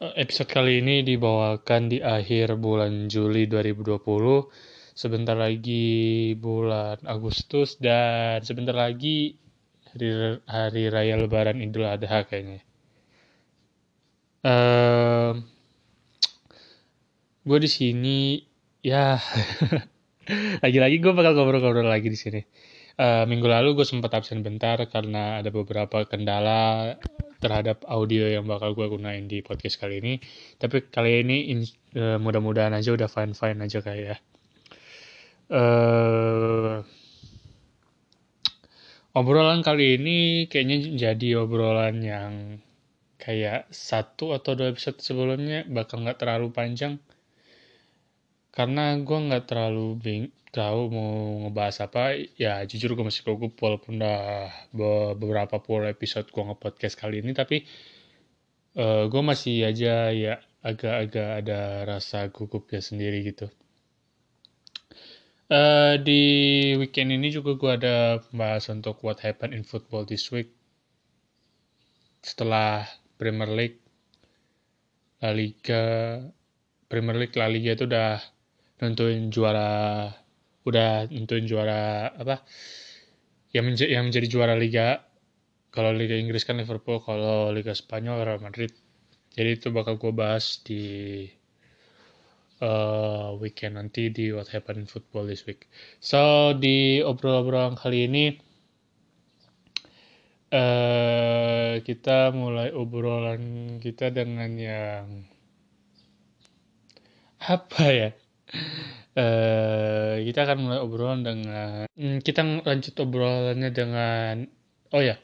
Eh, episode kali ini dibawakan di akhir bulan Juli 2020. Sebentar lagi bulan Agustus dan sebentar lagi hari, hari raya Lebaran Idul Adha kayaknya. Um, gue di sini ya lagi-lagi gue bakal ngobrol-ngobrol lagi di sini. Uh, minggu lalu gue sempat absen bentar karena ada beberapa kendala terhadap audio yang bakal gue gunain di podcast kali ini. Tapi kali ini uh, mudah-mudahan aja udah fine-fine aja kayak ya. Uh, obrolan kali ini kayaknya jadi obrolan yang kayak satu atau dua episode sebelumnya bakal nggak terlalu panjang karena gue nggak terlalu bing tahu mau ngebahas apa ya jujur gue masih gugup walaupun udah beberapa puluh episode gue nge-podcast kali ini tapi uh, gue masih aja ya agak-agak ada rasa gugup ya sendiri gitu. Uh, di weekend ini juga gue ada bahas untuk what happened in football this week. Setelah Premier League La Liga Premier League La Liga itu udah nentuin juara udah nentuin juara apa? Yang, menja yang menjadi juara liga kalau liga Inggris kan Liverpool kalau liga Spanyol Real Madrid. Jadi itu bakal gue bahas di uh, weekend nanti di What Happened Football this week. So di obrol-obrolan kali ini uh, kita mulai obrolan kita dengan yang apa ya Uh, kita akan mulai obrolan dengan hmm, kita lanjut obrolannya dengan oh ya.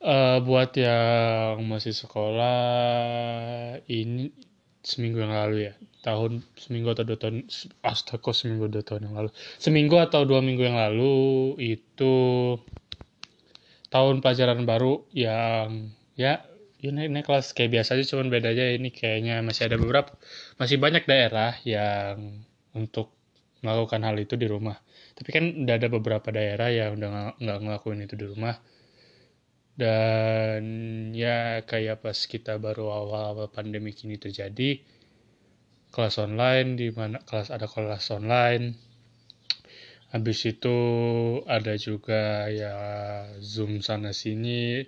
Uh, buat yang masih sekolah ini seminggu yang lalu ya. Tahun seminggu atau dua tahun astaga seminggu dua tahun yang lalu? Seminggu atau dua minggu yang lalu itu tahun pelajaran baru yang ya ini, ini kelas kayak biasa aja cuman bedanya ini kayaknya masih ada beberapa masih banyak daerah yang untuk melakukan hal itu di rumah. Tapi kan udah ada beberapa daerah yang udah nggak ngelakuin itu di rumah. Dan ya kayak pas kita baru awal-awal pandemi ini terjadi kelas online di mana kelas ada kelas online. Habis itu ada juga ya zoom sana sini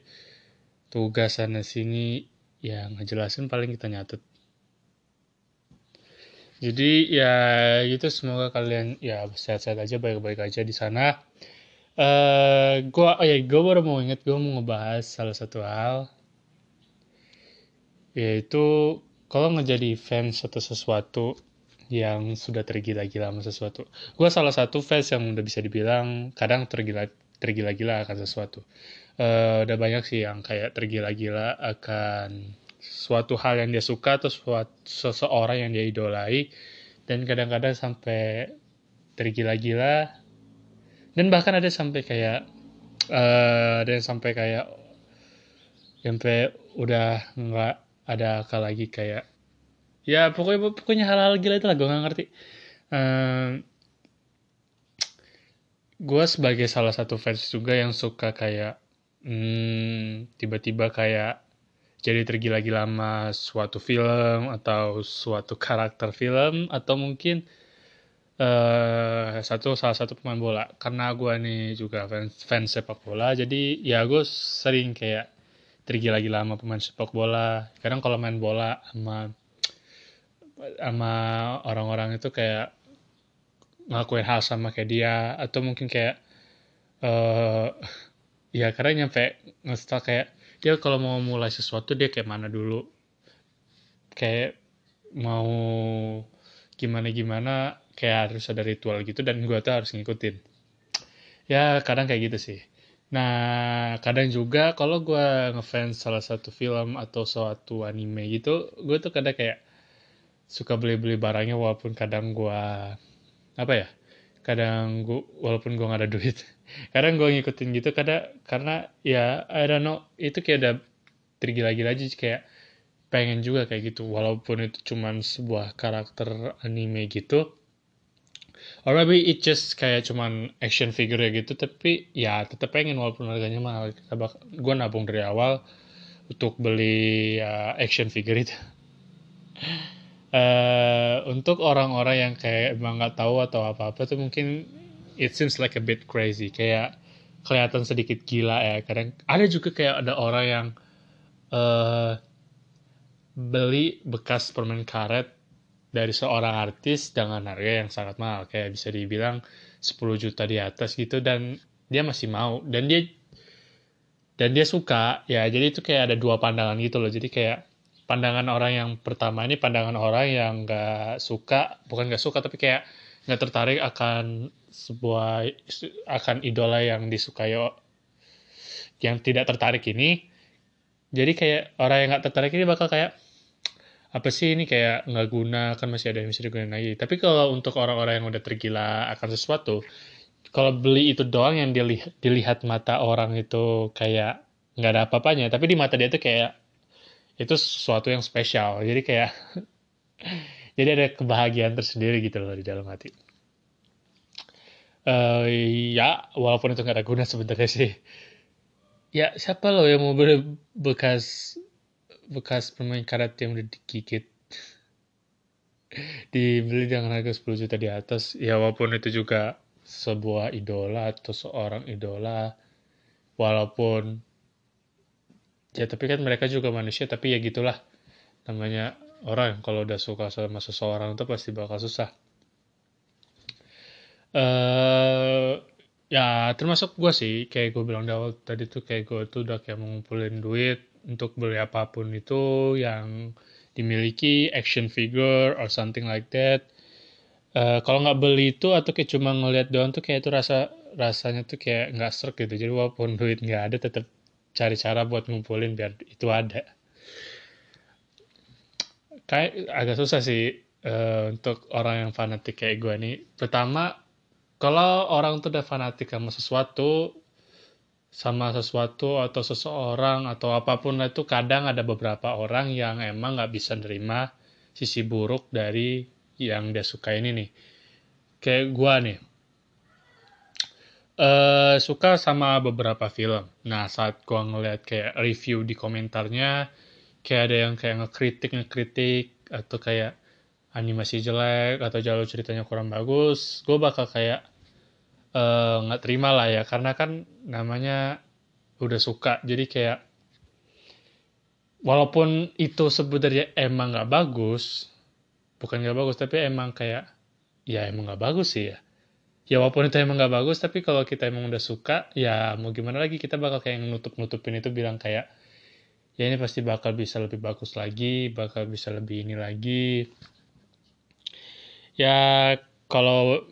tugas sana sini ya ngejelasin paling kita nyatet. Jadi ya gitu semoga kalian ya sehat-sehat aja baik-baik aja di sana. Uh, gua oh ya gue baru mau inget gue mau ngebahas salah satu hal. Yaitu kalau ngejadi fans atau sesuatu yang sudah tergila-gila sama sesuatu. Gue salah satu fans yang udah bisa dibilang kadang tergila tergila-gila akan sesuatu. Uh, udah banyak sih yang kayak tergila-gila akan suatu hal yang dia suka atau suatu seseorang yang dia idolai. Dan kadang-kadang sampai tergila-gila. Dan bahkan ada sampai kayak uh, ada yang sampai kayak sampai udah nggak ada akal lagi kayak ya pokoknya pokoknya hal-hal gila itu lah gue nggak ngerti. Uh, gue sebagai salah satu fans juga yang suka kayak hmm, tiba-tiba kayak jadi tergila-gila sama suatu film atau suatu karakter film atau mungkin uh, satu salah satu pemain bola. Karena gue nih juga fans, fans sepak bola jadi ya gue sering kayak tergila-gila sama pemain sepak bola. Kadang kalau main bola sama sama orang-orang itu kayak ngelakuin hal sama kayak dia atau mungkin kayak uh, ya karena nyampe ngestak kayak dia kalau mau mulai sesuatu dia kayak mana dulu? Kayak mau gimana gimana kayak harus ada ritual gitu dan gue tuh harus ngikutin. Ya kadang kayak gitu sih. Nah kadang juga kalau gue ngefans salah satu film atau suatu anime gitu gue tuh kadang kayak suka beli-beli barangnya walaupun kadang gue apa ya? Kadang gue walaupun gue gak ada duit kadang gue ngikutin gitu kadang karena ya I don't know itu kayak udah tergila-gila aja kayak pengen juga kayak gitu. Walaupun itu cuman sebuah karakter anime gitu. Or maybe it just kayak cuman action figure ya gitu tapi ya tetap pengen walaupun harganya mahal. Gue nabung dari awal untuk beli uh, action figure itu uh, untuk orang-orang yang kayak emang nggak tahu atau apa-apa tuh mungkin it seems like a bit crazy kayak kelihatan sedikit gila ya. Kadang ada juga kayak ada orang yang uh, beli bekas permen karet dari seorang artis dengan harga yang sangat mahal kayak bisa dibilang 10 juta di atas gitu dan dia masih mau dan dia dan dia suka ya. Jadi itu kayak ada dua pandangan gitu loh. Jadi kayak pandangan orang yang pertama ini pandangan orang yang nggak suka bukan nggak suka tapi kayak nggak tertarik akan sebuah akan idola yang disukai yang tidak tertarik ini. Jadi kayak orang yang nggak tertarik ini bakal kayak apa sih ini? Kayak nggak guna kan masih ada yang bisa digunakan lagi. Tapi kalau untuk orang-orang yang udah tergila akan sesuatu kalau beli itu doang yang dilihat, dilihat mata orang itu kayak nggak ada apa-apanya. Tapi di mata dia tuh kayak itu sesuatu yang spesial. Jadi kayak jadi ada kebahagiaan tersendiri gitu loh di dalam hati. Uh, ya walaupun itu nggak ada guna sebenarnya sih. Ya siapa loh yang mau beli bekas bekas permain karet yang udah digigit? Dibeli dengan harga 10 juta di atas. Ya walaupun itu juga sebuah idola atau seorang idola. Walaupun ya tapi kan mereka juga manusia tapi ya gitulah. Namanya orang kalau udah suka sama seseorang itu pasti bakal susah. Uh, ya termasuk gue sih kayak gue bilang di awal tadi tuh kayak gue tuh udah kayak mengumpulin duit untuk beli apa pun itu yang dimiliki action figure or something like that. Uh, kalau nggak beli itu atau kayak cuma ngeliat doang tuh kayak itu rasa rasanya tuh kayak nggak serak gitu. Jadi walaupun duit nggak ada tetap cari cara buat ngumpulin biar itu ada. Kayak agak susah sih uh, untuk orang yang fanatik kayak gue nih. Pertama kalau orang tuh udah fanatik sama sesuatu sama sesuatu atau seseorang atau apa pun itu kadang ada beberapa orang yang emang nggak bisa nerima sisi buruk dari yang dia suka ini nih. Kayak gue nih uh, suka sama beberapa film. Nah, saat gua ngeliat kayak review di komentarnya, kayak ada yang kayak ngekritik ngekritik atau kayak animasi jelek atau jalur ceritanya kurang bagus, gue bakal kayak eh, nggak uh, terima lah ya, karena kan namanya udah suka, jadi kayak walaupun itu sebenarnya emang nggak bagus, bukan nggak bagus, tapi emang kayak ya emang nggak bagus sih ya ya walaupun itu emang gak bagus tapi kalau kita emang udah suka ya mau gimana lagi kita bakal kayak nutup nutupin itu bilang kayak ya ini pasti bakal bisa lebih bagus lagi bakal bisa lebih ini lagi. Ya kalau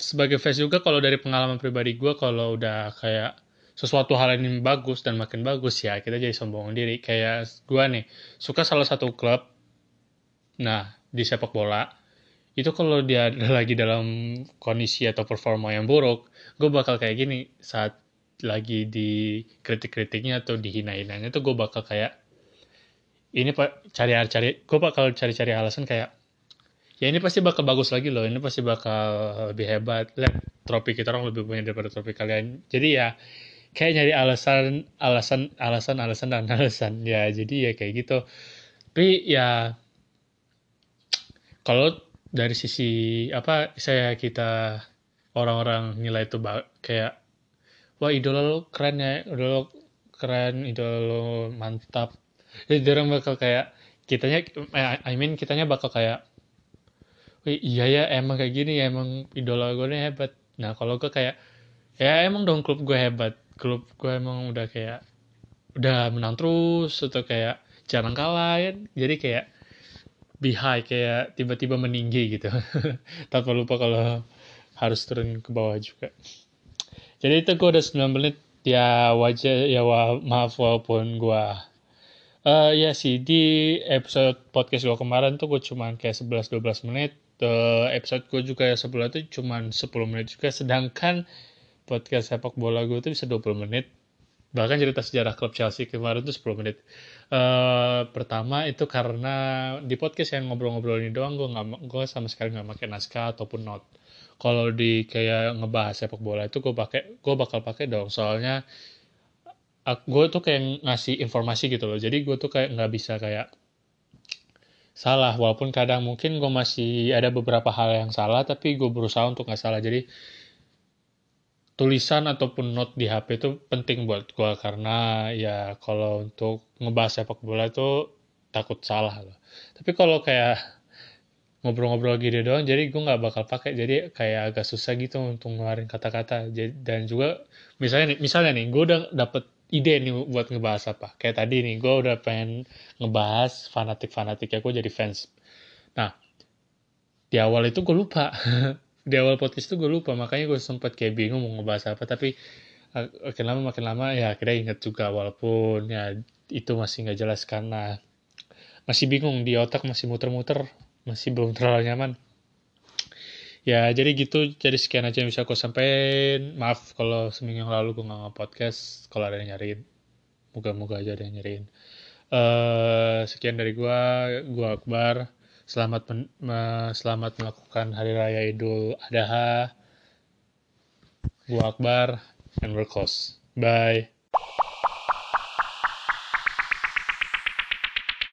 sebagai fans juga kalau dari pengalaman pribadi gue kalau udah kayak sesuatu hal ini bagus dan makin bagus ya kita jadi sombong diri. Kayak gue nih suka salah satu klub nah di sepak bola itu kalau dia lagi dalam kondisi atau performa yang buruk gue bakal kayak gini. Saat lagi di kritik-kritiknya atau dihina-hinanya tuh gue bakal kayak ini pak cari-cari gue bakal cari-cari alasan kayak ya ini pasti bakal bagus lagi loh ini pasti bakal lebih hebat. Lihat trofi kita orang lebih banyak daripada trofi kalian. Jadi ya kayak nyari alasan alasan alasan alasan dan alasan. Ya jadi ya kayak gitu. Tapi ya kalau dari sisi apa saya kita orang-orang nilai itu kayak wah idola lo keren ya idola lo keren idola lo mantap. Jadi orang bakal kayak kitanya eh, I mean kitanya bakal kayak Wih, iya ya emang kayak gini ya emang idola gue nih hebat. Nah kalau gue kayak ya emang dong klub gue hebat klub gue emang udah kayak udah menang terus atau kayak jarang kalah kan jadi kayak be high kayak tiba-tiba meninggi gitu. Tanpa lupa kalau harus turun ke bawah juga. Jadi itu gue udah 9 menit. Ya wajah ya wa, maaf walaupun gue uh, ya sih di episode podcast gue kemarin tuh gue cuman kayak 11-12 menit. Uh, episode gue juga ya sebelah tuh cuman 10 menit juga. Sedangkan podcast sepak bola gue tuh bisa 20 menit bahkan cerita sejarah klub Chelsea kemarin tuh 10 menit. Uh, pertama itu karena di podcast yang ngobrol-ngobrol ini doang gue nggak gue sama sekali nggak pakai naskah ataupun note kalau di kayak ngebahas sepak bola itu gue pakai gue bakal pakai dong. Soalnya gue tuh kayak ngasih informasi gitu loh. Jadi gue tuh kayak nggak bisa kayak salah. Walaupun kadang mungkin gue masih ada beberapa hal yang salah tapi gue berusaha untuk nggak salah. Jadi tulisan ataupun note di HP itu penting buat gue karena ya kalau untuk ngebahas sepak bola itu takut salah loh tapi kalau kayak ngobrol-ngobrol gitu doang jadi gue nggak bakal pakai. Jadi kayak agak susah gitu untuk ngeluarin kata-kata. Dan juga misalnya nih misalnya nih gue udah dapet ide nih buat ngebahas apa. Kayak tadi nih gue udah pengen ngebahas fanatik fanatik ya gue jadi fans. Nah di awal itu gue lupa di awal podcast itu gue lupa makanya gue sempat kayak bingung mau ngebahas apa tapi uh, makin lama makin lama ya akhirnya inget juga walaupun ya itu masih nggak jelas karena masih bingung di otak masih muter-muter masih belum terlalu nyaman. Ya jadi gitu jadi sekian aja yang bisa aku sampaikan. Maaf kalau seminggu yang lalu gue nggak podcast kalau ada yang nyariin moga-moga aja ada yang nyariin. Uh, sekian dari gue gue Akbar Selamat men, selamat melakukan Hari Raya Idul Adha. Gua Akbar and we're close. Bye.